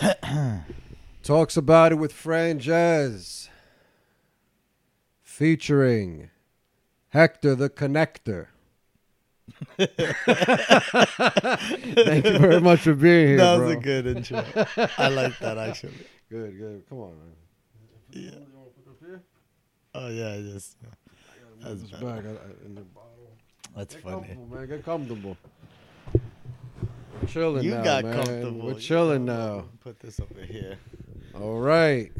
Talks about it with Franjez. Featuring Hector the Connector. Thank you very much for being here, that bro. was a good intro. I like that actually. Good, good. Come on, man. Yeah. Oh yeah, I just That's that's funny. man. Get comfortable. We're chilling You now, got man. comfortable. We're chilling now. Put this over here. All right.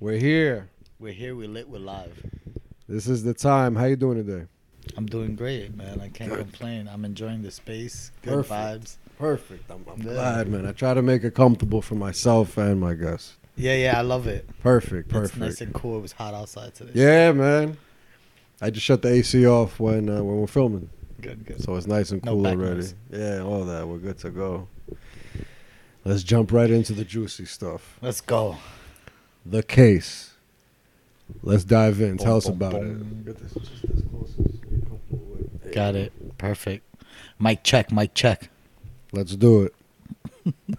We're here. We're here. We're lit. We're live. This is the time. How you doing today? I'm doing great, man. I can't complain. I'm enjoying the space. Good Perfect. vibes. Perfect. I'm, I'm glad, man. I try to make it comfortable for myself and my guests. Yeah, yeah. I love it. Perfect. It's Perfect. nice and cool. It was hot outside today. Yeah, man. I just shut the AC off when uh, when we're filming, Good, good. so it's nice and cool back already. noise. Yeah, all that. We're good to go. Let's jump right into the juicy stuff. Let's go. The case. Let's dive in. Tell Boom, us boom, about boom. it. Get this just close as you're comfortable with. Got it. Perfect. Mic check. Mic check. Let's do it.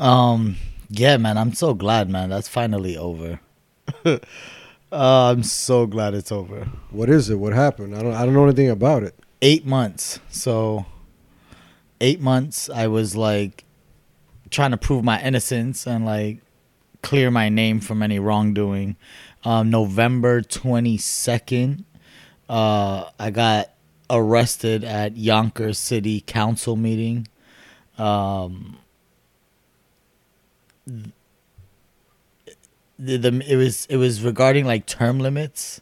Um, yeah, man, I'm so glad, man. That's finally over. uh, I'm so glad it's over. What is it? What happened? I don't. I don't know anything about it. Eight months. So, eight months. I was like trying to prove my innocence and like clear my name from any wrongdoing. Um, November twenty second, uh, I got arrested at Yonkers City Council meeting. Um, the, the it was it was regarding like term limits.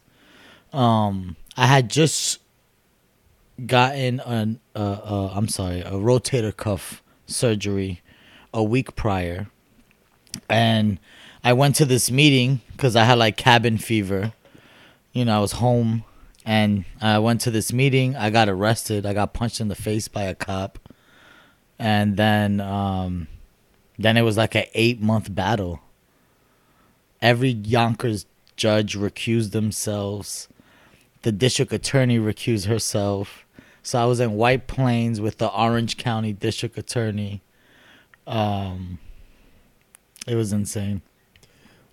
Um, I had just gotten an uh, uh I'm sorry a rotator cuff surgery a week prior, and I went to this meeting because I had like cabin fever. You know, I was home, and I went to this meeting. I got arrested. I got punched in the face by a cop, and then um, then it was like an eight month battle. Every Yonkers judge recused themselves. The district attorney recused herself. So I was in White Plains with the Orange County district attorney. Um, it was insane.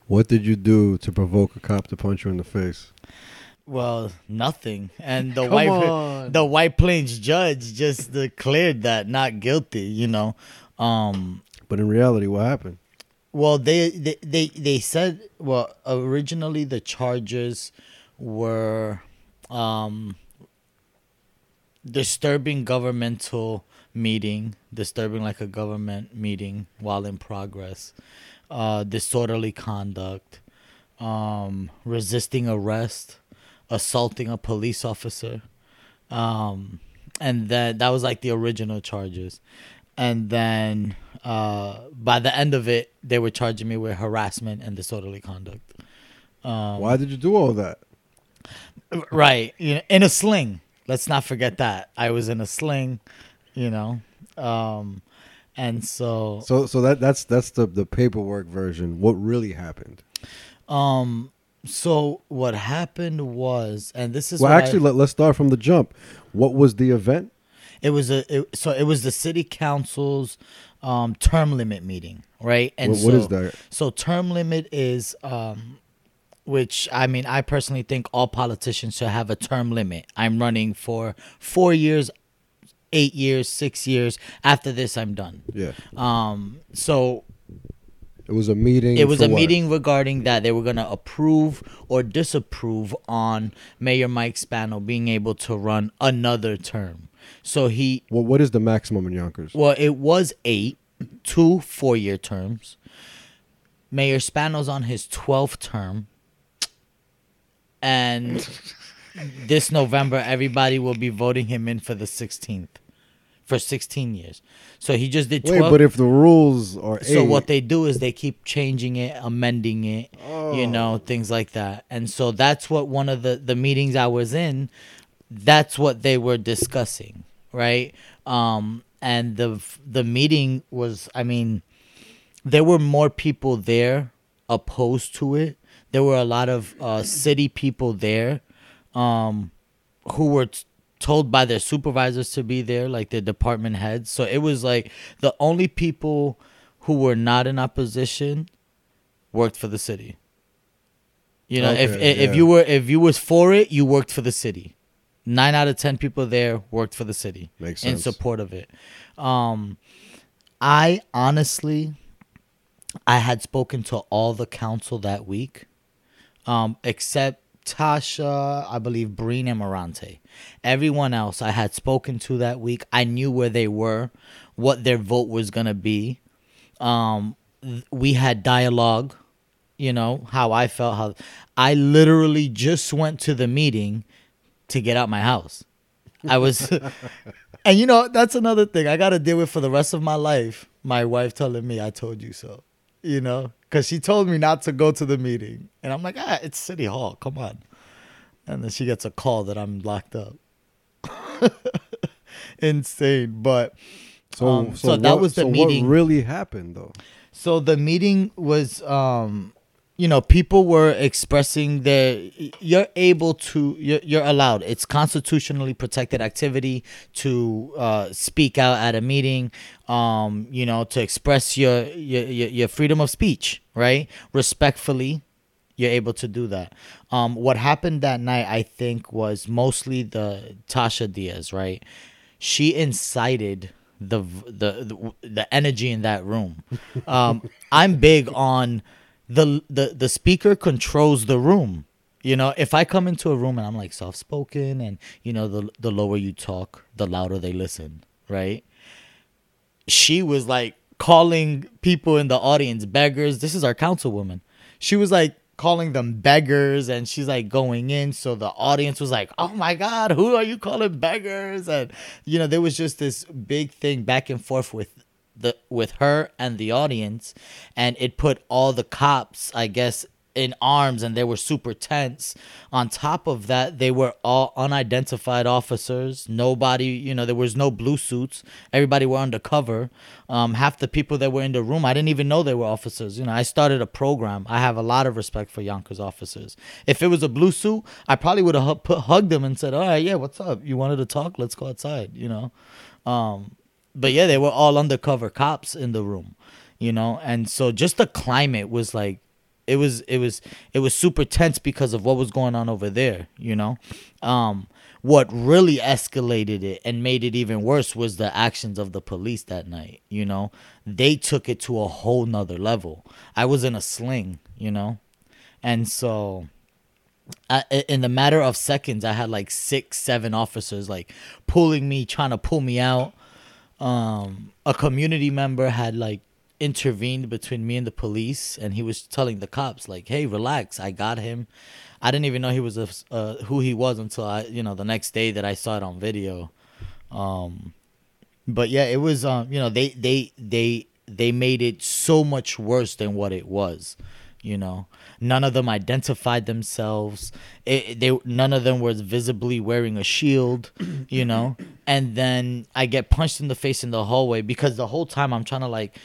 What did you do to provoke a cop to punch you in the face? Well, nothing. And the White on. the White Plains judge just declared that not guilty. You know. Um, But in reality, what happened? Well, they, they they they said well originally the charges were um disturbing governmental meeting, disturbing like a government meeting while in progress, uh disorderly conduct, um resisting arrest, assaulting a police officer. Um and then that was like the original charges. And then uh, by the end of it, they were charging me with harassment and disorderly conduct. Um, Why did you do all that? Right, you know, in a sling. Let's not forget that I was in a sling, you know, um, and so So, so that that's that's the the paperwork version. What really happened? um, so what happened was, and this is well, what I- actually, let, let's start from the jump. What was the event? It was a it, so it was the city council's um, term limit meeting, right? And What- what so, is that? So term limit is, um, which I mean, I personally think all politicians should have a term limit. I'm running for four years, eight years, six years. After this, I'm done. Yeah, Um, so it was a meeting. it was a what? meeting regarding that they were going to approve or disapprove on Mayor Mike Spano being able to run another term. So he Well, what is the maximum in Yonkers? well, it was eight, two four year terms. Mayor Spano's on his 12th term. And this November, everybody will be voting him in for the 16th, for 16 years. So he just did 12. Wait, but if the rules are so what they do is they keep changing it, amending it, you oh. know, things like that. And so that's what one of the, the meetings I was in, that's what they were discussing, right? Um, and the the meeting was, I mean, there were more people there opposed to it. There were a lot of uh, city people there um, who were t- told by their supervisors to be there, like their department heads. So it was like the only people who were not in opposition worked for the city. You know, if Okay, if yeah. you were if you was for it, you worked for the city. Nine out of ten people there worked for the city Makes in sense. support of it. Um, I honestly, I had spoken to all the council that week, um, except Tasha, I believe Breen and Merante. Everyone else I had spoken to that week. I knew where they were, what their vote was gonna be. Um, th- we had dialogue. You know how I felt. How I literally just went to the meeting to get out my house. I was, and you know that's another thing I got to deal with for the rest of my life. My wife telling me I told you so, you know, because she told me not to go to the meeting, and I'm like, ah, it's city hall, come on. And then she gets a call that I'm locked up. Insane, but So, Um, so, so that what- was the so meeting. What really happened though? So the meeting was, um, you know, people were expressing their. You're able to. You're, you're allowed. It's constitutionally protected activity to uh, speak out at a meeting. Um, you know, to express your your your, freedom of speech, right? Respectfully, you're able to do that. Um, what happened that night, I think, was mostly the Tasha Diaz, right? She incited the the the, the energy in that room. Um, I'm big on the the the speaker controls the room. You know, if I come into a room and I'm like soft spoken, and you know, the the lower you talk, the louder they listen, right? she was like calling people in the audience beggars. This is our councilwoman. She was like calling them beggars and she's like going in. So the audience was like, oh my God, who are you calling beggars? And, you know, there was just this big thing back and forth with. The, with her and the audience and it put all the cops i guess in arms and they were super tense. On top of that, they were all unidentified officers. Nobody, you know, there was no blue suits. Everybody were undercover. Um, half the people that were in the room, I didn't even know they were officers. You know, I started a program. I have a lot of respect for Yonkers officers. If it was a blue suit, I probably would have hugged them and said, "All right, yeah, what's up? You wanted to talk? Let's go outside." You know. Um, but yeah, they were all undercover cops in the room, you know, and so just the climate was like, it was it was it was super tense because of what was going on over there, you know. Um, what really escalated it and made it even worse was the actions of the police that night. You know, they took it to a whole nother level. I was in a sling, you know, and so I, in the matter of seconds, I had like six, seven officers like pulling me, trying to pull me out. Um, a community member had like intervened between me and the police, and he was telling the cops like, "Hey, relax, I got him." I didn't even know he was a, uh, who he was until I, you know, the next day that I saw it on video. Um, but yeah, it was, um, you know, they they they they made it so much worse than what it was. You know, none of them identified themselves. It, they none of them was visibly wearing a shield. You know, and then I get punched in the face in the hallway because the whole time I'm trying to like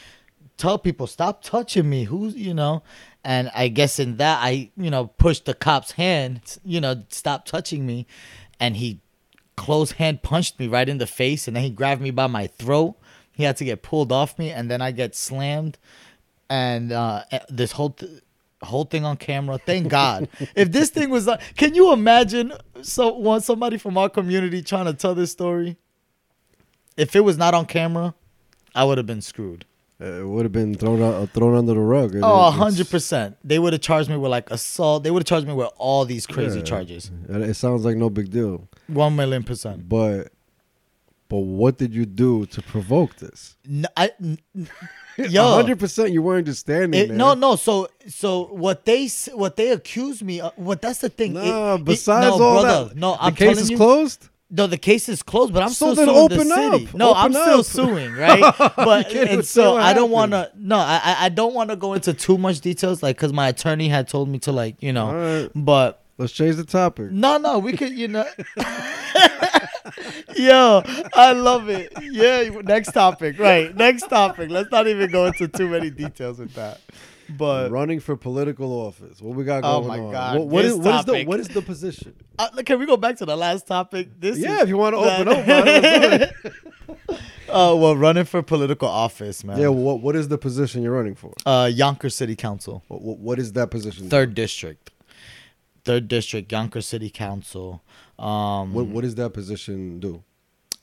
tell people stop touching me. Who's you know, and I guess in that I you know pushed the cop's hand. You know, stop touching me, and he closed hand punched me right in the face, and then he grabbed me by my throat. He had to get pulled off me, and then I get slammed, and uh, this whole. Th- whole thing on camera thank god if this thing was like can you imagine so one somebody from our community trying to tell this story if it was not on camera i would have been screwed It would have been thrown out, thrown under the rug. It- Oh, hundred percent. They would have charged me with like assault. They would have charged me with all these crazy Yeah. charges. It sounds like no big deal, One million percent. but but what did you do to provoke this? N- I, yo, hundred percent, you weren't just standing it- no, no. So, so what they what they accuse me. Of, what that's the thing. Nah, it- besides no, all brother, that, no, I'm the case is you, closed. No, the case is closed, but I'm So still suing open the city. up. No, I'm Open still suing, right? But and so I don't want to. No, I I- don't want to go into too much details, like because my attorney had told me to, like you know. Right, But let's change the topic. no, no, we could, you know. Yo, I love it. Yeah, next topic. Right, next topic. Let's not even go into too many details with that. But running for political office. What we got Oh going my on? God, What, what is, what is the what is the position? uh, can we go back to the last topic? This yeah, is, if you want to open that- up, man, let's do it. Oh well, running for political office, man. yeah. What what is the position you're running for? Uh, Yonkers City Council, What, what, what is that position? third district, third district, Yonkers City Council. Um, What what does that position do?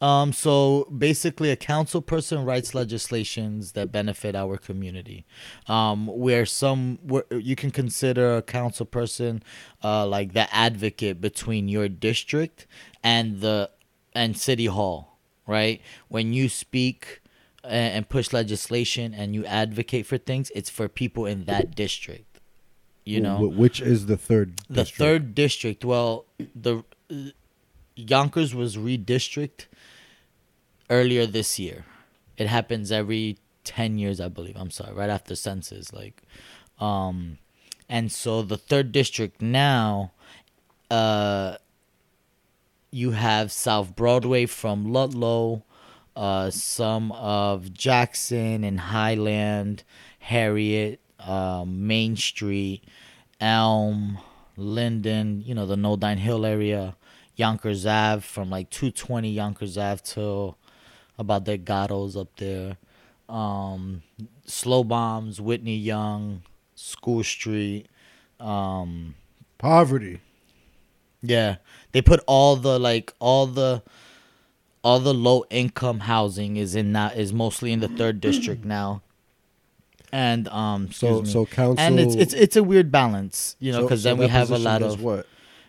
Um, so basically, a council person writes legislations that benefit our community. Um, where some where you can consider a council person, uh, like the advocate between your district and the and city hall, right? When you speak and, and push legislation and you advocate for things, it's for people in that district. You know, which is the third? the district? third district. Well, the uh, Yonkers was redistrict earlier this year. It happens every ten years, I believe. I'm sorry, right after census, like, um, and so the third district now, uh, you have South Broadway from Ludlow, uh, some of Jackson and Highland, Harriet, um, Main Street, Elm, Linden, you know, the Nodine Hill area, Yonkers Ave from like 220 Yonkers Ave till about the Gattos up there. Um, Schlobohm, Whitney Young, School Street. Um, poverty. yeah, they put all the like all the all the low income housing is in that is mostly in the third district now. And um, So so council. and it's it's it's a weird balance, you know, because so then we have a lot of what?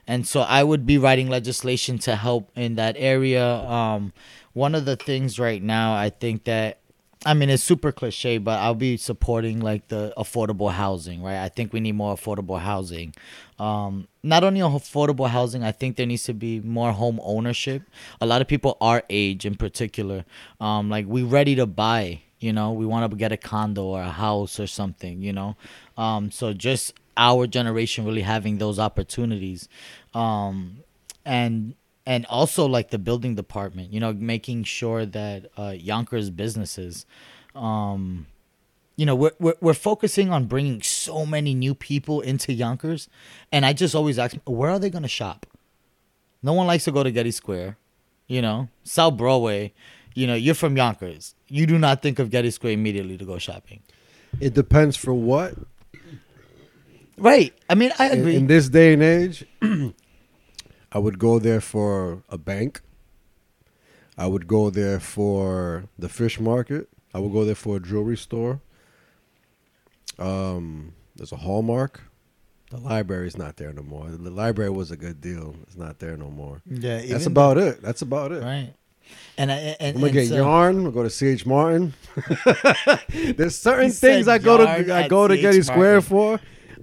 and so I would be writing legislation to help in that area. Um, one of the things right now, I think that, I mean, it's super cliche, but I'll be supporting like the affordable housing, right? I think we need more affordable housing. Um, not only affordable housing, I think there needs to be more home ownership. A lot of people our age, in particular, um, like we ready to buy. You know, we want to get a condo or a house or something. You know, um, so just our generation really having those opportunities. Um and and also like the building department you know making sure that uh yonkers businesses um you know we're, we're we're focusing on bringing so many new people into yonkers. And i just always ask where are they going to shop? No one likes to go to getty square you know? South broadway you know you're from yonkers you do not think of getty square immediately to go shopping It depends for what. right i mean i agree in this day and age, I would go there for a bank. I would go there for the fish market. I would go there for a jewelry store. Um, there's a Hallmark. The library's not there no more. The library was a good deal. It's not there no more. yeah That's even about it. That's about it. right and I, and, I'm gonna and get so- yarn. We'll go to CH Martin. There's certain things I go to I go to Getty Square for,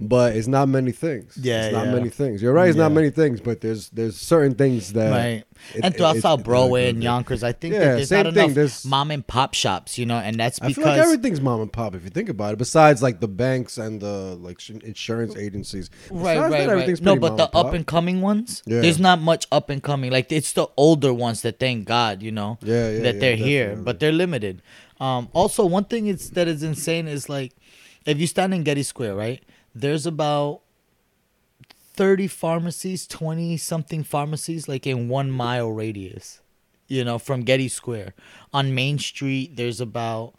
but it's not many things. Yeah, it's not yeah. many things. You're right. It's not many things, but there's there's certain things that right it- and throughout it- South it's Broadway and. Yonkers, I think Yeah, that there's same not thing, enough there's- mom and pop shops, you know, and that's I feel because like everything's mom and pop if you think about it. Besides like the banks and the like sh- insurance agencies. right, Besides right, that, right. No, but the and up and coming ones, Yeah. there's not much up and coming. Like it's the older ones that thank God, you know, Yeah, yeah, that yeah, they're here, but they're limited. Um, also, one thing is that is insane is like if you stand in Getty Square, right? There's about 30 pharmacies, 20 something pharmacies, like in one mile radius, you know, from Getty Square. On Main Street, there's about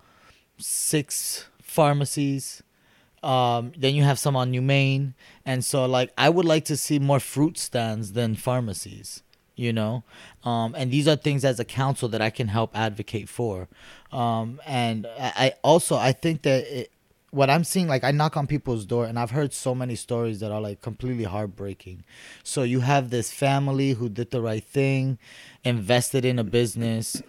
six pharmacies. Um, then you have some on New Main. And so, like, I would like to see more fruit stands than pharmacies, you know? Um, and these are things as a council that I can help advocate for. Um, and I, also, I think that it, what I'm seeing, like I knock on people's door, and I've heard so many stories that are like completely heartbreaking. So you have this family who did the right thing, invested in a business,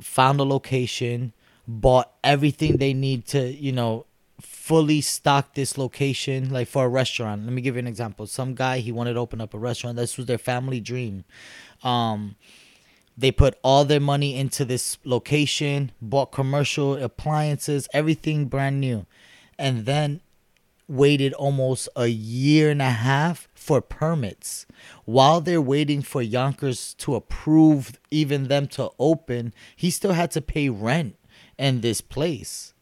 found a location, bought everything they need to, you know, fully stock this location, like for a restaurant. Let me give you an example. Some guy he wanted to open up a restaurant. This was their family dream. Um, they put all their money into this location, bought commercial appliances, everything brand new, and then waited almost a year and a half for permits. While they're waiting for Yonkers to approve even them to open, he still had to pay rent in this place.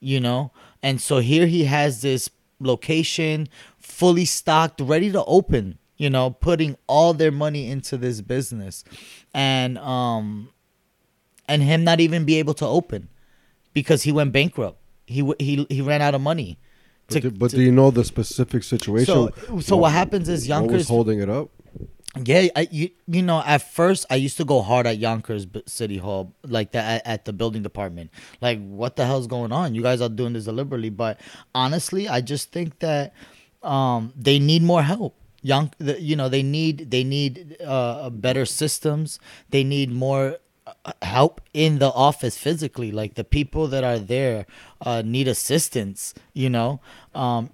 you know. And so here he has this location fully stocked, ready to open, you know, putting all their money into this business. And um and him not even be able to open because he went bankrupt. He he he ran out of money. But, do, but do you know the specific situation? So, so what, happens is What was Yonkers holding it up? yeah, I, you, you know, at first I used to go hard at Yonkers City Hall, like that at, at the building department. Like, what the hell's going on? You guys are doing this deliberately. But honestly, I just think that um, they need more help. Young, you know, they need they need uh, better systems. They need more help in the office physically. Like the people that are there uh, need assistance. You know, um,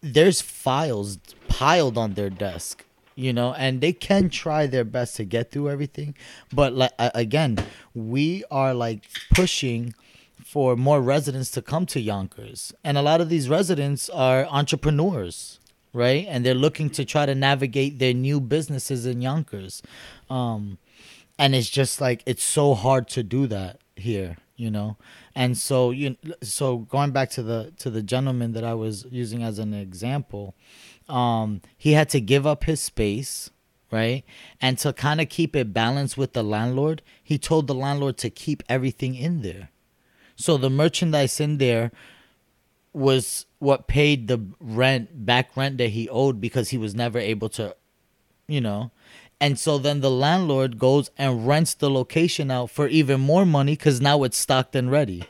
there's files piled on their desk you know? And they can try their best to get through everything. But like again we are like pushing for more residents to come to Yonkers. And a lot of these residents are entrepreneurs right? And they're looking to try to navigate their new businesses in Yonkers. Um and it's just like it's so hard to do that here you know? And so you so going back to the to the gentleman that i was using as an example um he had to give up his space right? And to kind of keep it balanced with the landlord he told the landlord to keep everything in there. So the merchandise in there was what paid the rent back rent that he owed because he was never able to you know and so then the landlord goes and rents the location out for even more money because now it's stocked and ready.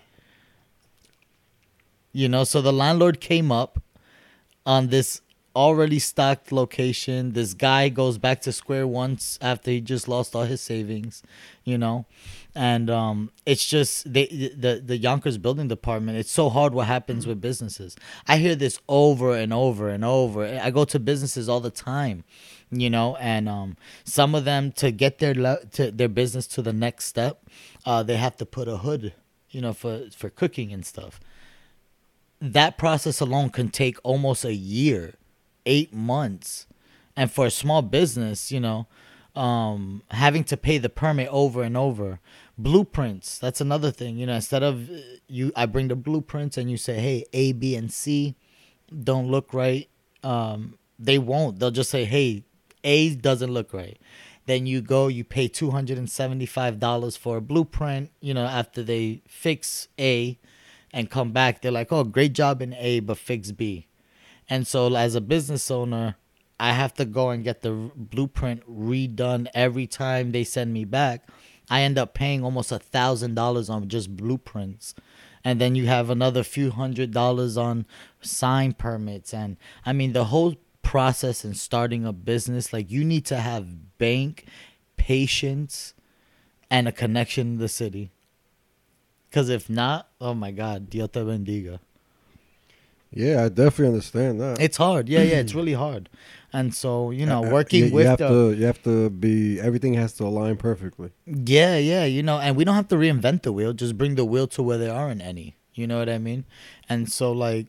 You know so the landlord came up on this already stocked location. This guy goes back to square once after he just lost all his savings you know? And um it's just they the the yonkers building department it's so hard what happens with businesses. I hear this over and over and over. I go to businesses all the time you know and um some of them to get their le- to their business to the next step uh they have to put a hood you know for for cooking and stuff that process alone can take almost a year, eight months. And for a small business, you know, um, having to pay the permit over and over. Blueprints, that's another thing. You know, instead of uh, you, I bring the blueprints and you say, hey, A, B, and C don't look right. Um, they won't. They'll just say, hey, A doesn't look right. Then you go, you pay $275 for a blueprint, you know, after they fix A and come back, they're like, "Oh, great job in A, but fix B." And so, as a business owner, I have to go and get the blueprint redone every time they send me back. I end up paying almost a thousand dollars on just blueprints, and then you have another few hundred dollars on sign permits, and I mean the whole process and starting a business. Like you need to have bank, patience, and a connection in the city. Because if not, oh my God, Dios te bendiga. Yeah, I definitely understand that. It's hard. Yeah, yeah, it's really hard. And so, you know, Uh, working you, with you have the. to you have to be everything has to align perfectly. Yeah, yeah, you know, and we don't have to reinvent the wheel, just bring the wheel to where there aren't any. You know what I mean? And so, like,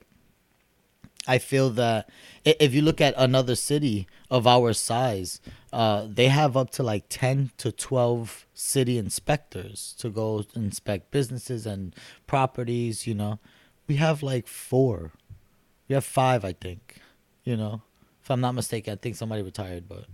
I feel that if you look at another city of our size, uh, they have up to like 10 to 12 city inspectors to go inspect businesses and properties, you know. We have like four. We have five, I think, you know. If I'm not mistaken, I think somebody retired, but.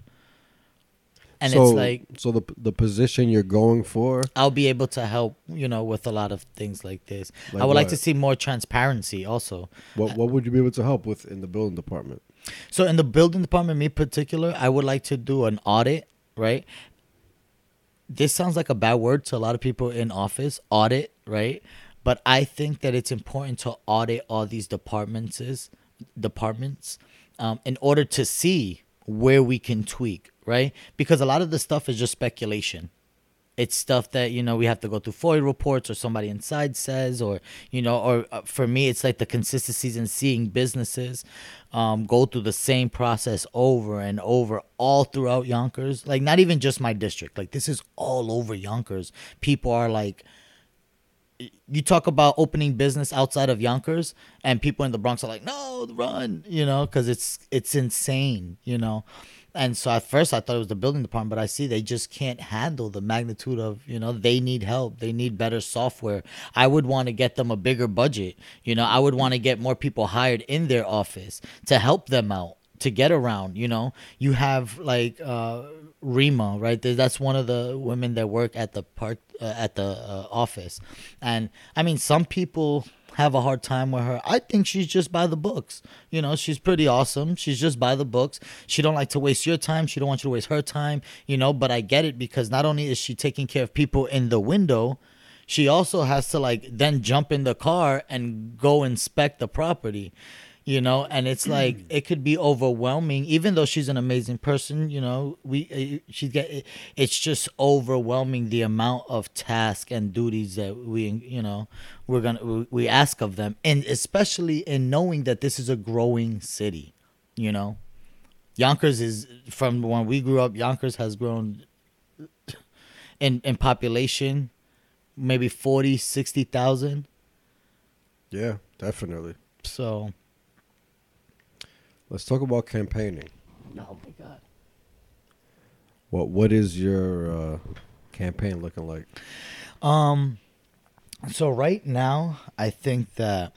And so, it's like, so the the position you're going for, I'll be able to help, you know, with a lot of things like this. Like I would like to see more transparency also. what what would you be able to help with in the building department? So in the building department, me particular, I would like to do an audit, right? This sounds like a bad word to a lot of people in office, audit, right? But I think that it's important to audit all these departments, departments, um, in order to see where we can tweak, right? Because a lot of the stuff is just speculation it's stuff that you know we have to go through FOIA reports or somebody inside says or you know or uh, for me it's like the consistencies in seeing businesses um, go through the same process over and over all throughout Yonkers like not even just my district like this is all over Yonkers people are like you talk about opening business outside of Yonkers, and people in the Bronx are like, "No, run!" You know, because it's it's insane. You know, And so at first I thought it was the building department, but I see they just can't handle the magnitude of, you know, they need help. They need better software. I would want to get them a bigger budget. You know, I would want to get more people hired in their office to help them out to get around. You know, you have like uh, Reema, right? That's one of the women that work at the park uh, at the uh, office, and I mean, some people have a hard time with her. I think she's just by the books. You know, she's pretty awesome. She's just by the books. She don't like to waste your time. She don't want you to waste her time. You know, but I get it because not only is she taking care of people in the window, she also has to like then jump in the car and go inspect the property you know and it's like it could be overwhelming even though she's an amazing person you know we uh, she's get it's just overwhelming the amount of tasks and duties that we you know we're gonna we ask of them. And especially in knowing that this is a growing city you know. Yonkers is from when we grew up yonkers has grown in in population maybe 40 60,000 yeah definitely. So Let's talk about campaigning. Oh my god. What What is your uh, campaign looking like? Um. So right now, I think that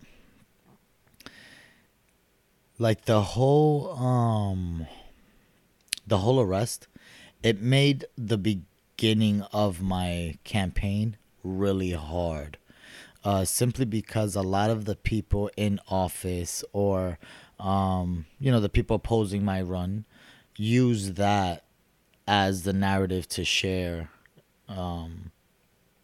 like the whole um the whole arrest, it made the beginning of my campaign really hard. Uh, simply because a lot of the people in office or um, you know, the people opposing my run use that as the narrative to share. Um,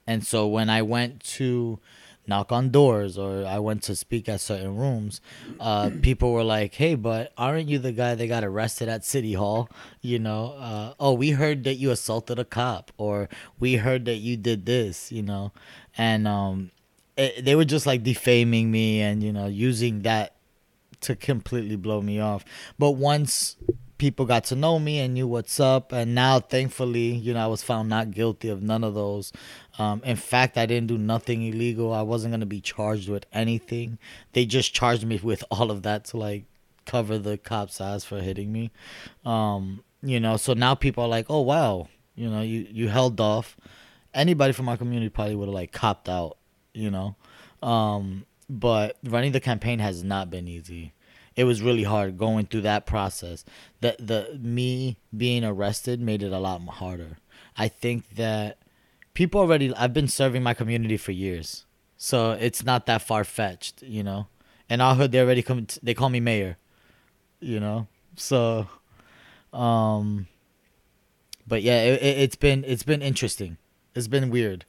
and so when I went to knock on doors or I went to speak at certain rooms, uh, people were like, "Hey, but aren't you the guy that got arrested at City Hall? You know, uh, oh, we heard that you assaulted a cop, or we heard that you did this, you know," and um, it, they were just like defaming me and you know using that to completely blow me off. But once people got to know me and knew what's up, and now thankfully, you know, I was found not guilty of none of those. Um, in fact, I didn't do nothing illegal. I wasn't gonna be charged with anything. They just charged me with all of that to like cover the cops' ass for hitting me. Um, you know, so now people are like, oh wow, you know, you you held off. Anybody from our community probably would have like copped out, you know. Um, but running the campaign has not been easy. It was really hard going through that process. The the me being arrested made it a lot harder. I think that people already I've been serving my community for years. So it's not that far fetched, you know. And our hood they already come they call me mayor. You know. So um but yeah, it, it, it's been it's been interesting. It's been weird.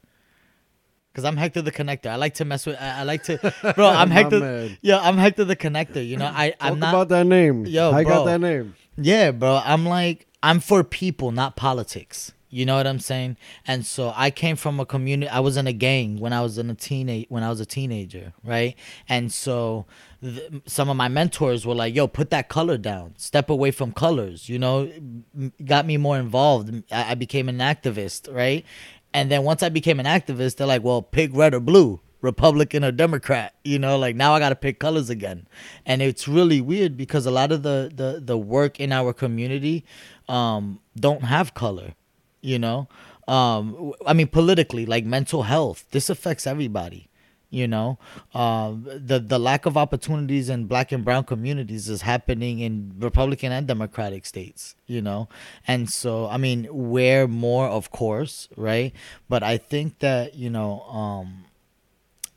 Cause I'm Hector the Connector. I like to mess with. I, I like to, bro. I'm Hector. Yeah, I'm Hector the Connector. You know, I I'm Talk not. about that name. Yo, I bro. got that name. Yeah, bro. I'm like I'm for people, not politics. You know what I'm saying? And so I came from a community. I was in a gang when I was in a teenage when I was a teenager, right? And so th- some of my mentors were like, "Yo, put that color down. Step away from colors." You know, M- got me more involved. I, I became an activist, right? And then once I became an activist, they're like, "Well, pick red or blue." Republican or Democrat, you know, like now I got to pick colors again. And it's really weird because a lot of the the the work in our community um don't have color, you know. Um I mean politically, like mental health, this affects everybody, you know. Um the the lack of opportunities in black and brown communities is happening in Republican and Democratic states, you know. And so I mean, where more of course, right? But I think that, you know, um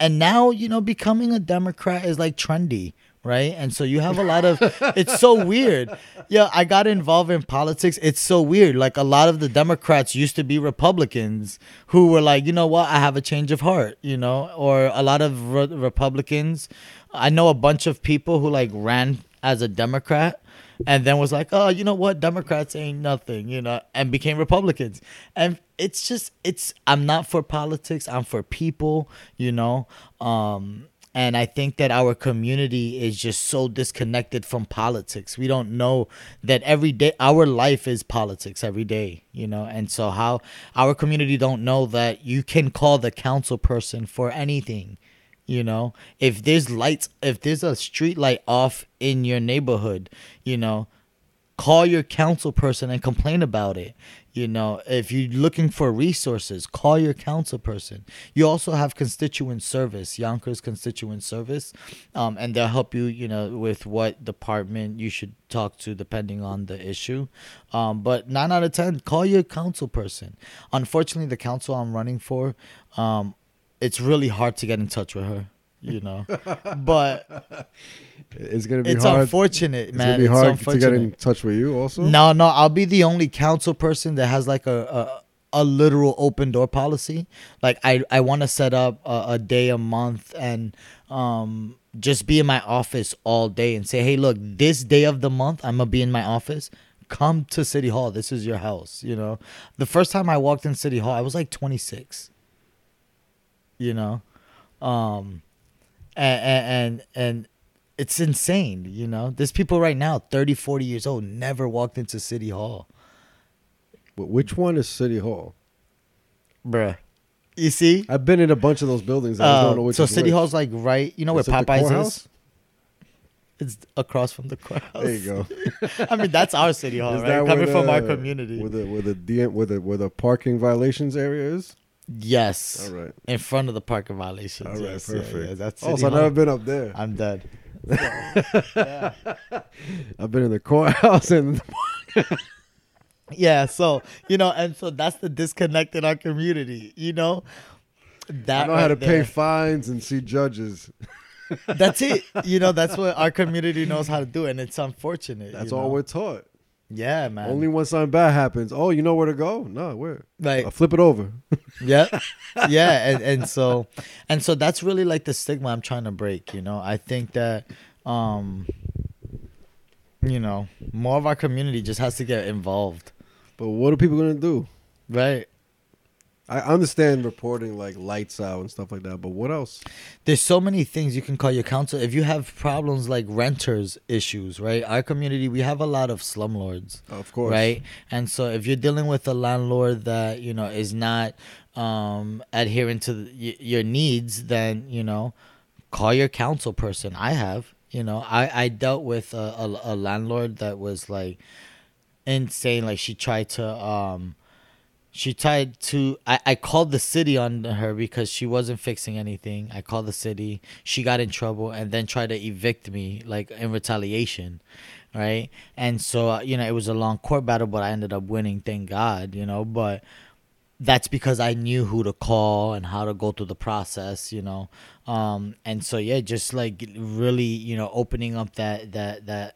and now you know becoming a democrat is like trendy right? And so you have a lot of it's so weird. Yeah i got involved in politics. It's so weird. Like a lot of the democrats used to be republicans who were like you know what? I have a change of heart you know? Or a lot of re- republicans. I know a bunch of people who like ran as a democrat and then was like, oh, you know what, Democrats ain't nothing, you know, and became Republicans. And it's just, it's, I'm not for politics, I'm for people, you know. Um, and I think that our community is just so disconnected from politics. We don't know that every day, our life is politics every day, you know. And so, how our community don't know that you can call the council person for anything you know if there's lights if there's a street light off in your neighborhood you know call your council person and complain about it. You know, if you're looking for resources, call your council person. You also have constituent service, Yonkers constituent service, um, and they'll help you, you know, with what department you should talk to depending on the issue. Um, but nine out of ten, call your council person. Unfortunately, the council I'm running for, um, it's really hard to get in touch with her. You know, but It's gonna be it's hard. unfortunate, it's man. gonna be It's hard to get in touch with you. Also, No, no, I'll be the only council person that has like a a, a literal open door policy. Like I I want to set up a, a day a month and um just be in my office all day and say, "Hey, look, this day of the month I'm to be in my office. Come to City Hall. This is your house, you know." The first time I walked in City Hall, I was like 26. You know? Um and and and it's insane, you know. There's people right now, 30, 40 years old, never walked into City Hall. But which one is City Hall? Bruh. You see? I've been in a bunch of those buildings. I Uh, don't know which. One. So is City which. Hall's like right, you know where Is it the Popeyes courthouse? is? It's across from the courthouse. There you go. I mean, that's our City Hall, Is right? that Coming where from our community. Where the where the DM, where the where the parking violations area is. Yes. All right. In front of the parking violations. All right. yes, perfect. yeah, that's oh, so I've never been up there. I'm dead. yeah. I've been in the courthouse and yeah, so you know, and so that's the disconnect in our community. You know, that I know how to right pay fines and see judges. That's it. You know, that's what our community knows how to do, and it's unfortunate. That's all know? we're taught. Yeah, man. Only when something bad happens. Oh, you know where to go? No, where? like I'll flip it over. yeah yeah and, and so and so that's really like the stigma i'm trying to break you know i think that um you know more of our community just has to get involved But what are people gonna do? right I understand reporting like lights out and stuff like that, but what else? there's so many things you can call your council if you have problems like renters issues right? Our community we have a lot of slumlords Of course, right? And so if you're dealing with a landlord that you know is not um adhering to the, your needs then you know call your council person. I have you know i i dealt with a, a, a landlord that was like insane. Like she tried to um she tried to I, I called the city on her because she wasn't fixing anything. I called the city. She got in trouble and then tried to evict me like in retaliation right? And so uh, you know it was a long court battle but i ended up winning thank god you know? But that's because i knew who to call and how to go through the process you know? Um and so yeah just like really you know opening up that that that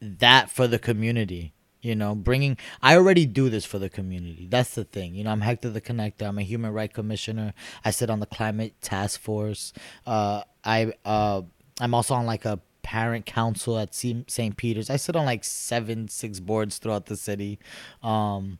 that for the community you know bringing i already do this for the community. That's the thing. You know i'm hector the connector. I'm a human rights commissioner. I sit on the climate task force. Uh i uh i'm also on like a parent council at st peter's. I sit on like seven six boards throughout the city. Um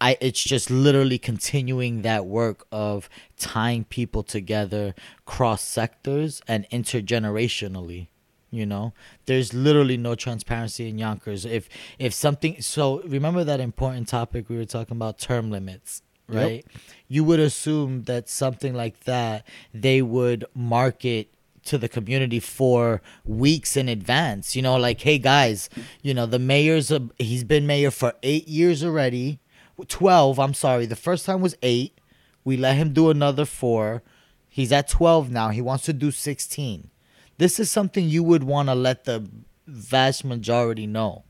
I it's just literally continuing that work of tying people together cross sectors and intergenerationally. You know, there's literally no transparency in Yonkers. If if something, so remember that important topic we were talking about term limits, Yep. right? You would assume that something like that they would market to the community for weeks in advance. You know, like, hey guys, you know, the mayor's a, he's been mayor for eight years already. 12, I'm sorry. The first time was eight. We let him do another four. He's at 12 now. He wants to do 16. This is something you would want to let the vast majority know.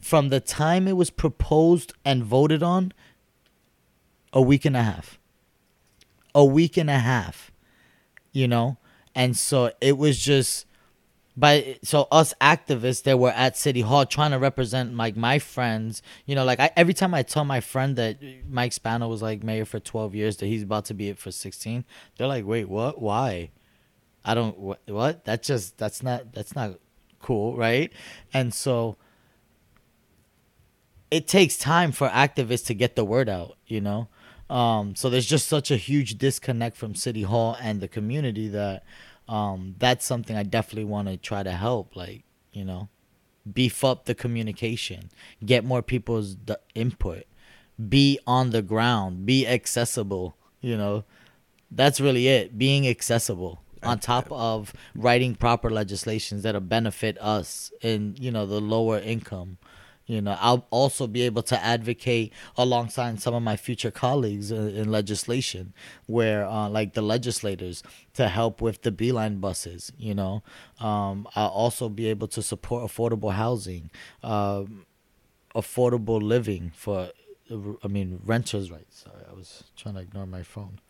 From the time it was proposed and voted on, a week and a half. A week and a half. You know? And so it was just by so us activists that were at city hall trying to represent like my friends you know like I, every time i tell my friend that mike spano was like mayor for 12 years that he's about to be it for 16 they're like wait what why i don't what, what? That's just that's not that's not cool right? And so it takes time for activists to get the word out you know? Um, so there's just such a huge disconnect from city hall and the community that um, that's something i definitely want to try to help like you know beef up the communication get more people's d- input be on the ground be accessible you know? That's really it being accessible on top of writing proper legislations that'll benefit us in you know the lower income. You know i'll also be able to advocate alongside some of my future colleagues in, in legislation where uh, like the legislators to help with the Bee-Line buses you know. Um, i'll also be able to support affordable housing um, affordable living for i mean renters rights. Sorry i was trying to ignore my phone.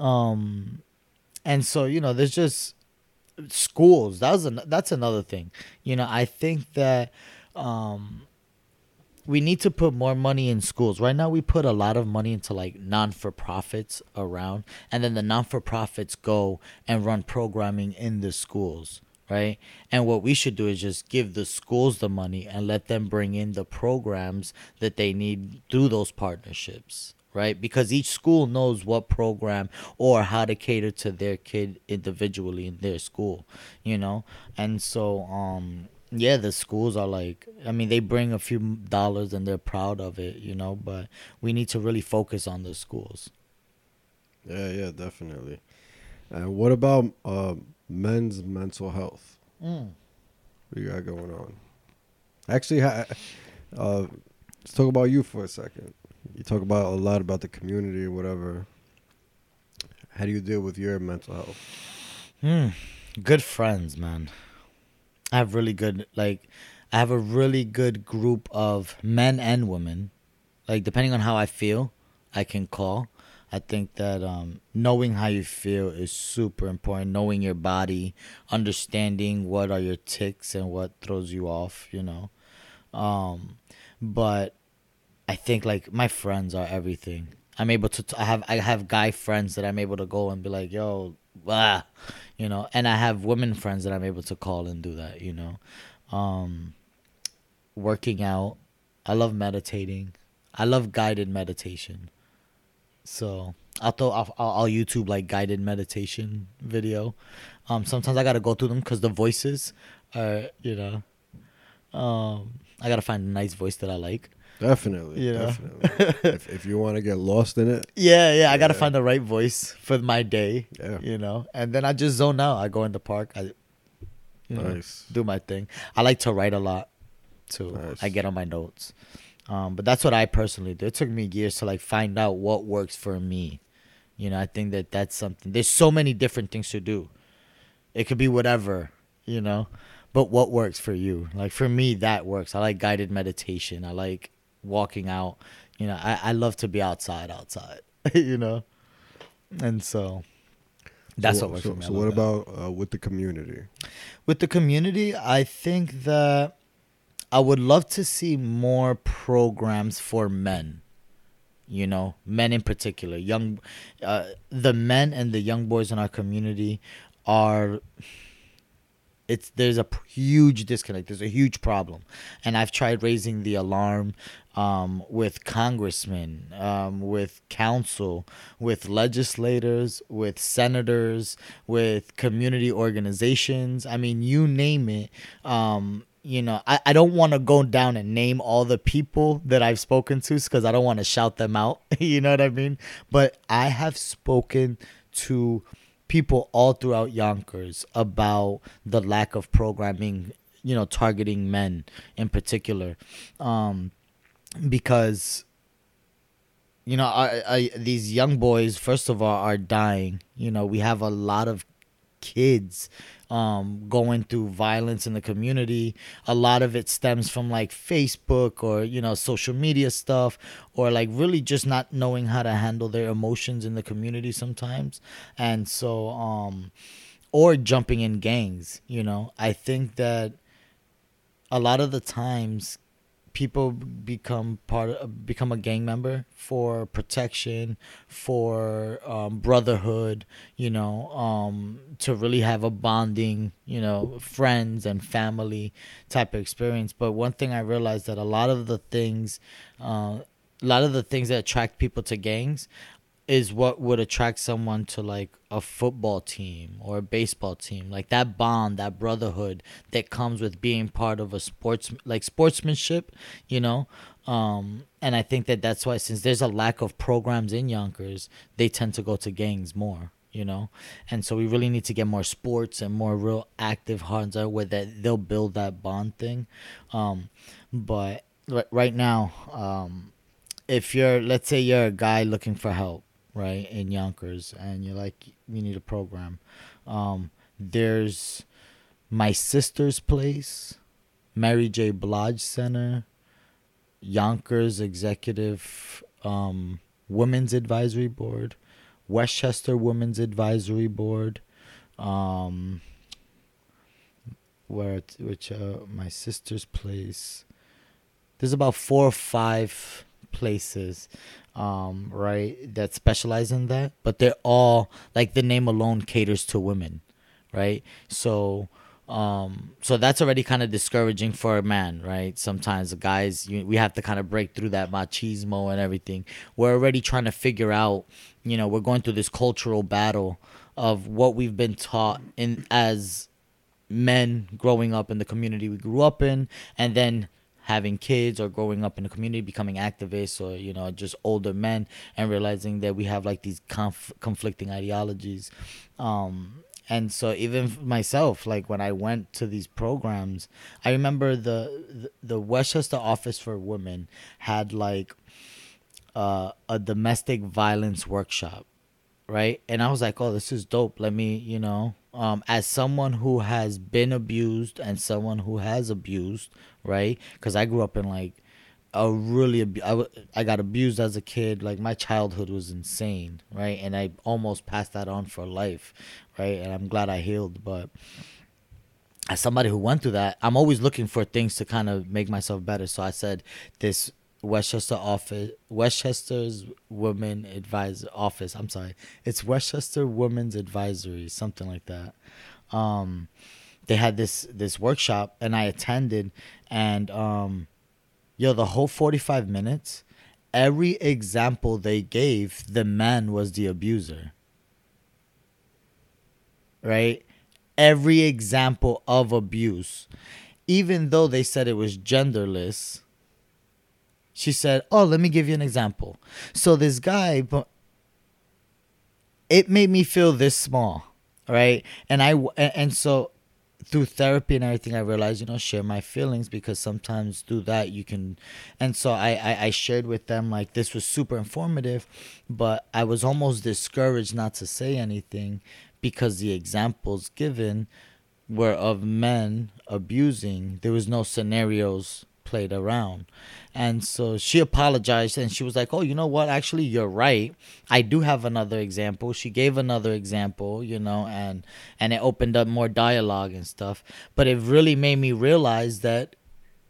Um and so you know there's just schools. That was an, that's another thing. You know i think that um we need to put more money in schools. Right now we put a lot of money into like non-for-profits around and then the non-for-profits go and run programming in the schools right? And what we should do is just give the schools the money and let them bring in the programs that they need through those partnerships right? Because each school knows what program or how to cater to their kid individually in their school, you know? And so, um, yeah, the schools are like, I mean, they bring a few dollars and they're proud of it, you know, but we need to really focus on the schools. Yeah, yeah, definitely. And what about uh, men's mental health? Mm. What you got going on? Actually, uh, let's talk about you for a second you talk about a lot about the community or whatever. How do you deal with your mental health? Hmm. Good friends, man. I have really good like I have a really good group of men and women. Like depending on how I feel, I can call. I think that um, knowing how you feel is super important. Knowing your body, understanding what are your ticks and what throws you off, you know. Um, but I think like my friends are everything. I'm able to. T- I have I have guy friends that I'm able to go and be like, yo, blah, you know, and I have women friends that I'm able to call and do that, you know. Um, working out, I love meditating. I love guided meditation. So I'll throw I'll, I'll YouTube like guided meditation video. Um, sometimes I gotta go through them because the voices are you know. Um, I gotta find a nice voice that I like. Definitely. You know? Definitely. if, if you want to get lost in it. Yeah, yeah, I gotta find the right voice for my day. Yeah. You know, and then I just zone out. I go in the park. I, you know, Nice. do my thing. I like to write a lot, too. Nice. I get on my notes. Um, but that's what I personally do. It took me years to like find out what works for me. You know, I think that that's something. There's so many different things to do. It could be whatever, you know, but what works for you? Like for me, that works. I like guided meditation. I like walking out. You know, I, I love to be outside, outside. you know, and so that's so, what works so, for me. So what about uh, with the community? with the community? I think that I would love to see more programs for men. You know, men in particular, young, uh, the men and the young boys in our community are. It's there's a huge disconnect. There's a huge problem, and I've tried raising the alarm um, with congressmen, um, with council, with legislators, with senators, with community organizations. I mean, you name it. Um, you know, I, I don't want to go down and name all the people that I've spoken to because I don't want to shout them out. you know what I mean? But I have spoken to people all throughout Yonkers about the lack of programming, you know, targeting men in particular. Um, because you know I, I, these young boys first of all are dying. You know we have a lot of kids um, going through violence in the community. A lot of it stems from like facebook or you know social media stuff or like really just not knowing how to handle their emotions in the community sometimes. And so um or jumping in gangs you know. I think that a lot of the times people become part of, become a gang member for protection for um, brotherhood you know um, to really have a bonding you know friends and family type of experience. But one thing i realized that a lot of the things uh, a lot of the things that attract people to gangs is what would attract someone to like a football team or a baseball team. Like that bond that brotherhood that comes with being part of a sports like sportsmanship you know? Um and i think that that's why since there's a lack of programs in yonkers they tend to go to gangs more you know? And so we really need to get more sports and more real active hands out where that they'll build that bond thing. Um but ri- right now um if you're let's say you're a guy looking for help right in yonkers and you're like you need a program um there's my sister's place mary j blige center yonkers executive um women's advisory board Westchester Women's Advisory Board, um, where which uh, my sister's place. There's about four or five places, um, right, that specialize in that, but they're all like the name alone caters to women, right? So. Um, so that's already kind of discouraging for a man, right? Sometimes the guys, you, we have to kind of break through that machismo and everything. We're already trying to figure out you know we're going through this cultural battle of what we've been taught in as men growing up in the community we grew up in and then having kids or growing up in the community becoming activists or you know just older men and realizing that we have like these conf- conflicting ideologies um and so even myself like when i went to these programs i remember the the, westchester office for women had like uh, a domestic violence workshop, right? And I was like, oh, this is dope. Let me, you know, um, as someone who has been abused and someone who has abused, right? Because I grew up in like a really abu- I, w- I got abused as a kid. Like my childhood was insane right? And i almost passed that on for life right? And i'm glad i healed but as somebody who went through that i'm always looking for things to kind of make myself better. So i said this Westchester office, Westchester's Women Advisor Office. I'm sorry, it's Westchester Women's Advisory, something like that. Um, they had this this workshop, and I attended, and um, yo, the whole 45 minutes, every example they gave, the man was the abuser. Right, every example of abuse, even though they said it was genderless she said, "Oh, let me give you an example." So this guy, but it made me feel this small, right? And I and so through therapy and everything, I realized, you know, share my feelings because sometimes through that you can. And so I, I, I shared with them like this was super informative, but I was almost discouraged not to say anything because the examples given were of men abusing. There was no scenarios played around. And so she apologized and she was like, Oh, you know what? Actually, you're right. I do have another example. She gave another example, you know, and and it opened up more dialogue and stuff. But it really made me realize that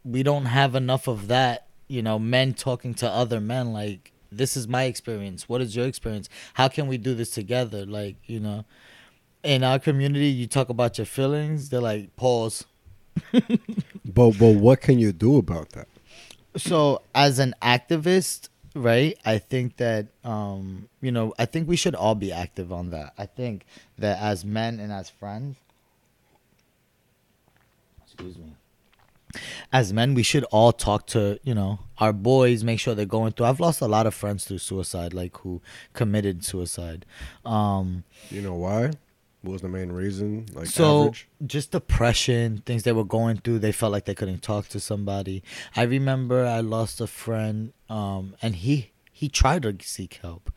we don't have enough of that, you know, men talking to other men like this is my experience. What is your experience? How can we do this together? Like, you know, in our community, you talk about your feelings, they're like, pause. But but what can you do about that? so as an activist right i think that um you know i think we should all be active on that. I think that as men and as friends excuse me as men we should all talk to you know our boys make sure they're going through. I've lost a lot of friends through suicide like who committed suicide. Um you know why what was the main reason? Like so average? just depression, things they were going through. They felt like they couldn't talk to somebody. I remember I lost a friend, um, and he he tried to seek help,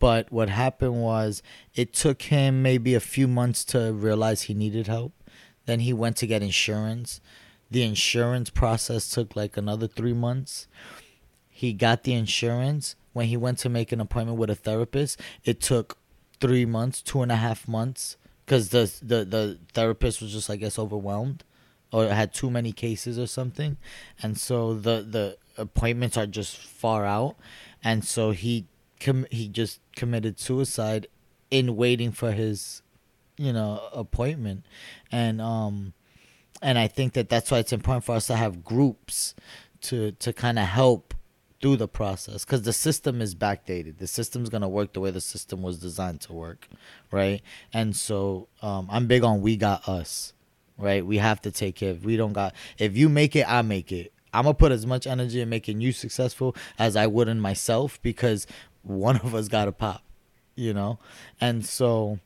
but what happened was it took him maybe a few months to realize he needed help. Then he went to get insurance. The insurance process took like another three months. He got the insurance. When he went to make an appointment with a therapist, it took three months, two and a half months because the, the the therapist was just I guess overwhelmed or had too many cases or something, and so the the appointments are just far out, and so he com- he just committed suicide in waiting for his you know appointment, and um and I think that that's why it's important for us to have groups to to kind of help through the process because the system is backdated. The system's gonna work the way the system was designed to work, right? And so um, I'm big on we got us, right? We have to take care. If we don't got, if you make it, I make it. I'm gonna put as much energy in making you successful as I would in myself because one of us got to pop, you know. And so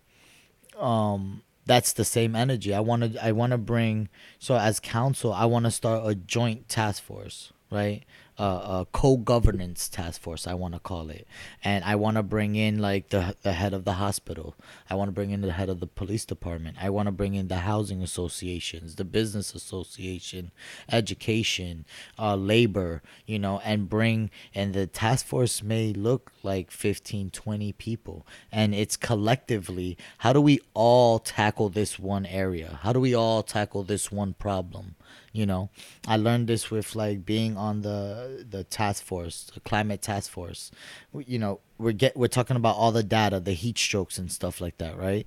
um that's the same energy. I want to I want to bring so as council, I want to start a joint task force, right? Uh, a co-governance task force, I want to call it, and I want to bring in like the the head of the hospital. I want to bring in the head of the police department. I want to bring in the housing associations, the business association, education, uh, labor, you know, and bring and the task force may look like 15, 20 people, and it's collectively how do we all tackle this one area? How do we all tackle this one problem? You know? I learned this with like being on the the task force the climate task force. You know we're get we're talking about all the data the heat strokes and stuff like that right?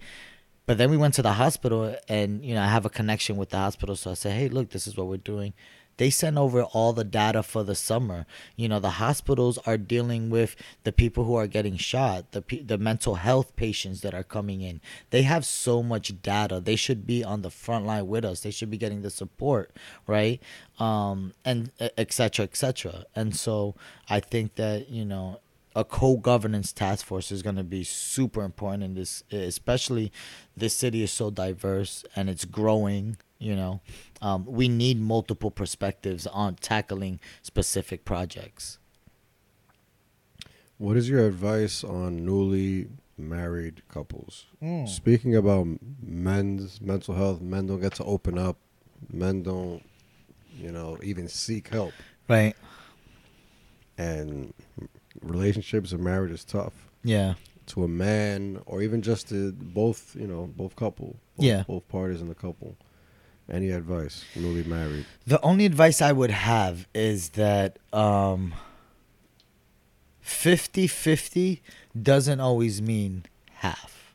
But then we went to the hospital and you know i have a connection with the hospital so i said hey look this is what we're doing they sent over all the data for the summer. You know, the hospitals are dealing with the people who are getting shot, the the mental health patients that are coming in. They have so much data. They should be on the front line with us. They should be getting the support, right? Um, and et cetera, et cetera. And so I think that you know a co-governance task force is going to be super important in this especially this city is so diverse and it's growing you know, um, we need multiple perspectives on tackling specific projects. What is your advice on newly married couples? Mm. Speaking about men's mental health, men don't get to open up. Men don't, you know, even seek help. Right. And relationships and marriage is tough. Yeah. To a man, or even just to both, you know, both couple. Both, yeah. Both parties in the couple. Any advice? Newly married. The only advice I would have is that um 50-50 doesn't always mean half.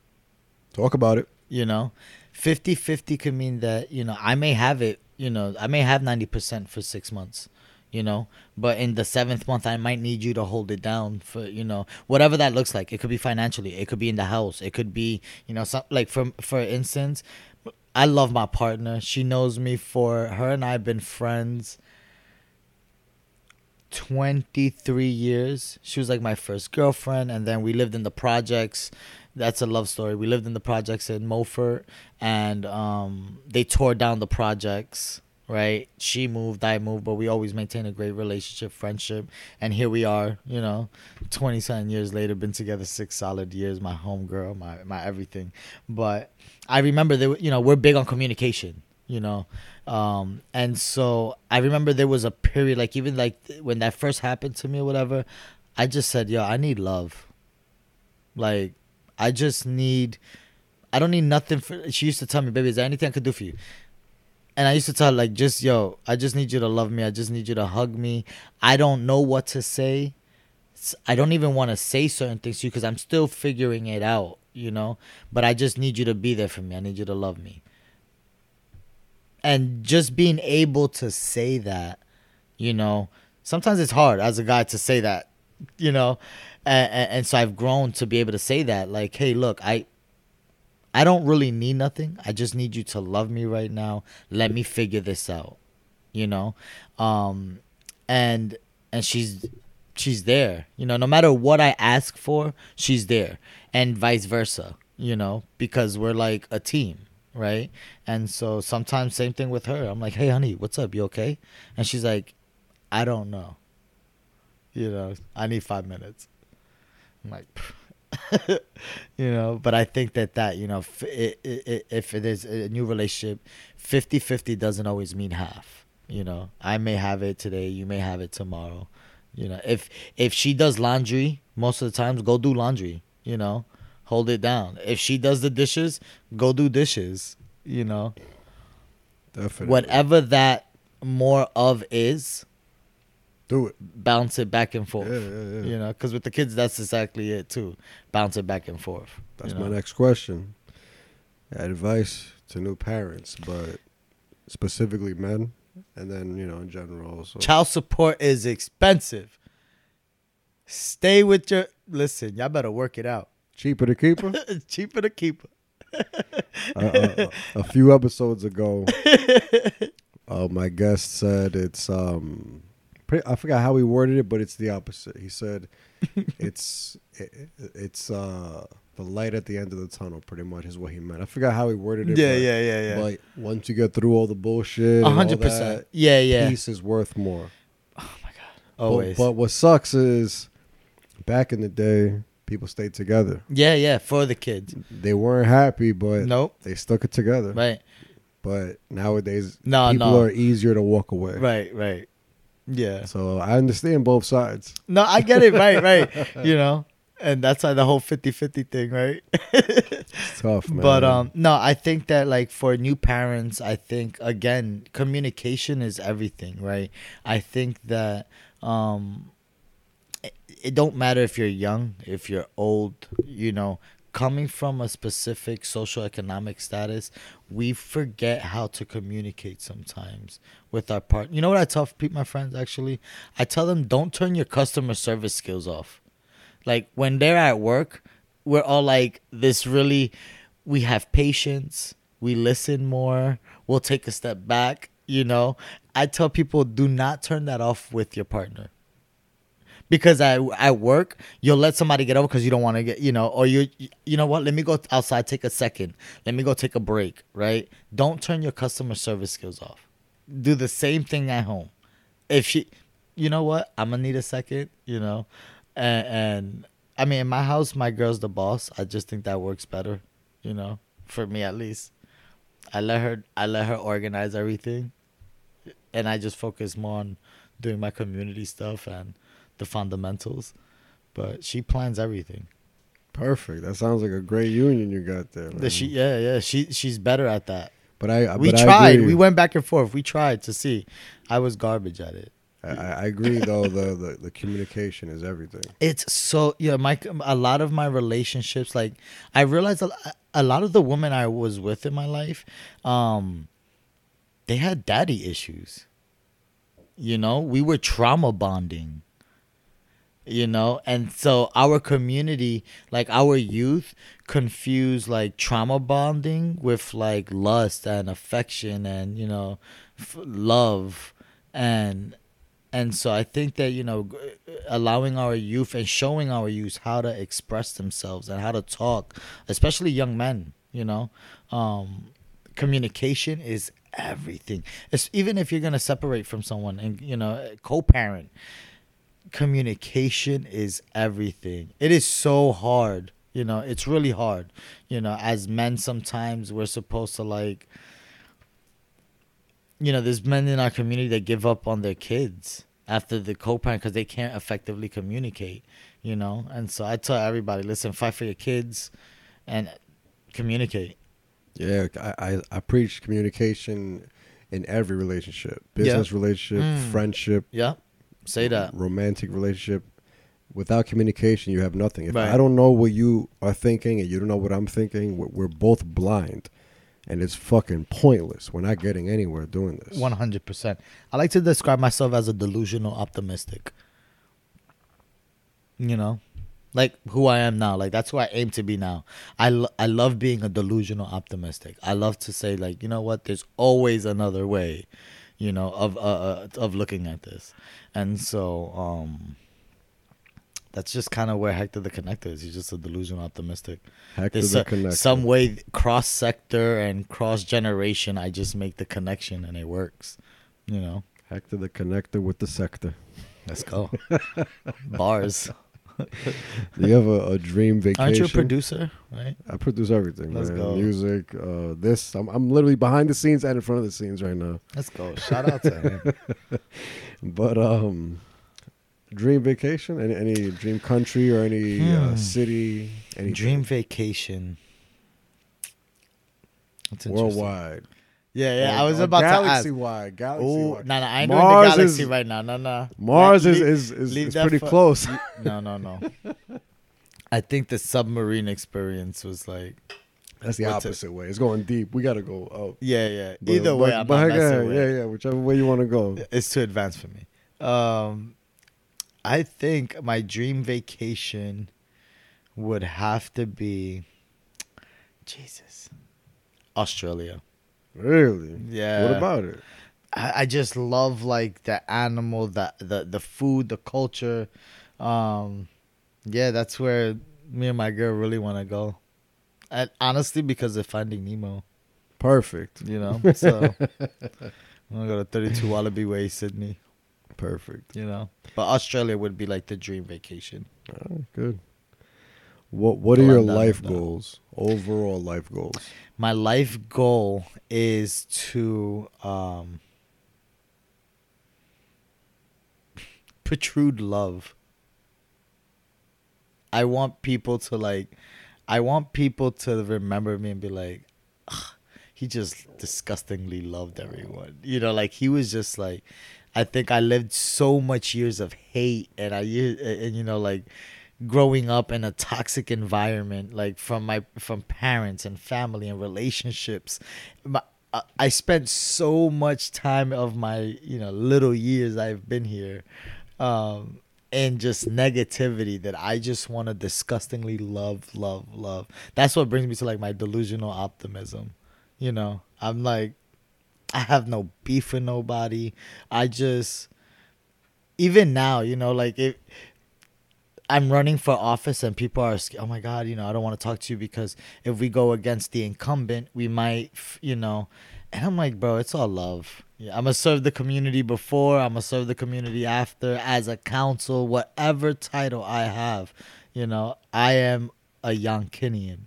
Talk about it. You know? 50-50 could mean that, you know, I may have it, you know, I may have 90% for 6 months you know but in the seventh month i might need you to hold it down for you know whatever that looks like it could be financially it could be in the house it could be you know some, like for for instance I love my partner. She knows me for her and I have been friends 23 years. She was like my first girlfriend and then we lived in the projects. That's a love story. We lived in the projects in Mulford and um, they tore down the projects right? She moved, I moved, but we always maintain a great relationship, friendship, and here we are, you know, twenty seven years later, been together six solid years. My home girl, my my everything. But I remember that you know we're big on communication, you know, um, and so I remember there was a period like even like when that first happened to me or whatever, I just said, yo, I need love. Like, I just need. I don't need nothing for. She used to tell me, baby, is there anything I could do for you? And I used to tell like, just yo, I just need you to love me. I just need you to hug me. I don't know what to say. I don't even want to say certain things to you because I'm still figuring it out, you know. But I just need you to be there for me. I need you to love me. And just being able to say that, you know, sometimes it's hard as a guy to say that, you know, and, and, and so I've grown to be able to say that, like, hey, look, I I don't really need nothing. I just need you to love me right now. Let me figure this out. You know? Um and and she's she's there. You know, no matter what I ask for, she's there. And vice versa, you know, because we're like a team, right? And so sometimes same thing with her. I'm like, "Hey honey, what's up? You okay?" And she's like, "I don't know." You know, I need 5 minutes. I'm like, you know but i think that that you know if it, it, if it is a new relationship 50-50 doesn't always mean half you know. I may have it today you may have it tomorrow you know. If if she does laundry most of the times go do laundry you know. Hold it down. If she does the dishes go do dishes you know. Definitely. whatever that more of is do it. Bounce it back and forth. Yeah, yeah, yeah. You know, because with the kids, that's exactly it too. Bounce it back and forth. That's you know? my next question. Advice to new parents, but specifically men, and then you know in general. Also. Child support is expensive. Stay with your. Listen, y'all better work it out. Cheaper to keep her. Cheaper to keep her. uh, uh, a few episodes ago, uh, my guest said it's um I forgot how he worded it, but it's the opposite. He said, "It's it, it's uh the light at the end of the tunnel, pretty much is what he meant. I forgot how he worded it. Yeah, but, yeah, yeah, yeah. But once you get through all the bullshit, hundred percent. Yeah, yeah. peace is worth more. But- Always. But, what sucks is, back in the day, people stayed together. yeah, yeah. For the kids. They weren't happy, but Nope. they stuck it together. Right. But nowadays, No, people no. are easier to walk away. Right. Right. Yeah. So I understand both sides. No, I get it. Right. Right. you know. And that's why the whole 50-50 thing, right? It's tough, man. But um no, I think that like for new parents, I think again, communication is everything, right? I think that um it, it don't matter if you're young, if you're old, you know, coming from a specific social economic status, we forget how to communicate sometimes with our partner. You know what I tell pe- my friends actually? I tell them don't turn your customer service skills off like when they're at work we're all like this really we have patience we listen more we'll take a step back you know i tell people do not turn that off with your partner because I at work you'll let somebody get over because you don't want to get you know or you you know what? Let me go outside take a second. Let me go take a break right? Don't turn your customer service skills off. Do the same thing at home. If she you know what? I'm gonna need a second you know? And, and i mean in my house my girl's the boss. I just think that works better you know for me at least. I let her i let her organize everything and i just focus more on doing my community stuff and the fundamentals but she plans everything perfect. That sounds like a great union you got there. man. she yeah yeah she she's better at that but I we but tried agree. we went back and forth we tried to see i was garbage at it I, I agree though. The, the the communication is everything. it's so yeah my a lot of my relationships like i realized a, a lot of the women i was with in my life um they had daddy issues you know we were trauma bonding you know? And so our community like our youth confuse like trauma bonding with like lust and affection and you know f- love. And and so i think that you know allowing our youth and showing our youth how to express themselves and how to talk especially young men you know? Um communication is everything. It's, even if you're going to separate from someone and you know co-parent communication is everything. It is so hard. You know, it's really hard. You know, as men sometimes we're supposed to like you know, there's men in our community that give up on their kids after the co-parent because they can't effectively communicate, you know? And so I tell everybody, listen, fight for your kids and communicate. Yeah, I, I, I preach communication in every relationship, business relationship, Mm. friendship, Yeah. Say that. romantic relationship. Without communication, you have nothing. If Right. I don't know what you are thinking and you don't know what I'm thinking, we're, we're both blind, and it's fucking pointless. We're not getting anywhere doing this. One hundred percent. I like to describe myself as a delusional optimistic. You know, like who I am now. Like that's who I aim to be now. I lo- I love being a delusional optimistic. I love to say like, you know what? There's always another way. You know of uh, uh of looking at this, and so um. That's just kind of where Hector the Connector is. He's just a delusional optimistic. Hector There's the connector. some way cross sector and cross generation. I just make the connection and it works. You know, Hector the connector with the sector. let's go. Bars. Do you have a, a dream vacation? Aren't you a producer? Right. I produce everything, Let's man. go. Music, uh, this. I'm, I'm literally behind the scenes and in front of the scenes right now. Let's go. Shout out to him. But um, dream vacation? Any any dream country or any uh, Hmm. city? Any Dream vacation. That's worldwide. Yeah, yeah. Or- I was about to ask. galaxy wide. Galaxy wide. no, no. I know Mars the galaxy is- right now. No, no. Mars is Leave- is is, is pretty for- close. No, no, no. I think the submarine experience was like, That's the What's it? opposite way. It's going deep. We gotta go up. yeah, yeah. But- Either way, but- I'm but not yeah, yeah, yeah. Whichever way you want to go. It's too advanced for me. Um, I think my dream vacation would have to be Jesus, Australia. Really? Yeah. What about it? I, I just love like the animal, the the the food, the culture. Um, yeah, that's where me and my girl really want to go. And honestly, because of Finding Nemo, Perfect. you know. So I'm gonna go to 32 Wallaby Way, Sydney. Perfect. You know, but Australia would be like the dream vacation. Good. What What are your London, life goals? Overall life goals. My life goal is to um protrude love. I want people to like I want people to remember me and be like "Ugh, he just disgustingly loved everyone. You know, like he was just like I think I lived so much years of hate and I and you know like growing up in a toxic environment like from my from parents and family and relationships. My, I- I spent so much time of my you know little years I've been here um and just negativity that I just want to disgustingly love love love. That's what brings me to like my delusional optimism you know? I'm like I have no beef with nobody. I just even now you know like it I'm running for office and people are oh my god you know I don't want to talk to you because if we go against the incumbent we might you know and I'm like bro it's all love yeah, I'm gonna serve the community before I'm gonna serve the community after as a council whatever title I have you know I am a Yonkinian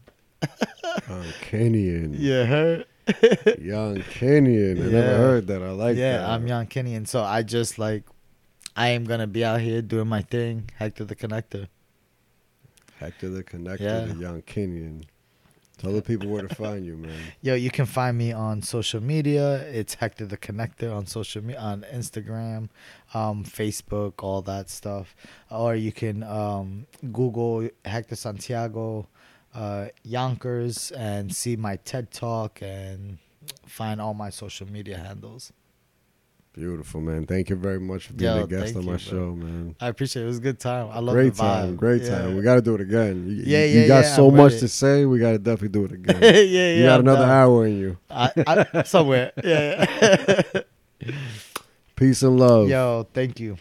Young Kenyan. yeah her Young Kenyan. I Yeah. never heard that. I like yeah that. I'm Young Kenyan. so I just like I am gonna be out here doing my thing Hector the Connector Hector the Connector, Yeah. the Young Kenyan. Tell the people where to find you, man. Yo, you can find me on social media. It's Hector the Connector on social media, on Instagram, um, Facebook, all that stuff. Or you can um, Google Hector Santiago uh, Yonkers and see my TED Talk and find all my social media handles. Beautiful, man. Thank you very much for being Yo, a guest on my you, show, man. I appreciate it. It was a good time. I love Great the vibe. time, great Yeah. time. We got to do it again. You, Yeah, yeah. you got yeah, so I'm much to say. We got to definitely do it again. yeah, yeah. you got another hour in you. I, I, somewhere. Yeah. Peace and love. Yo, thank you.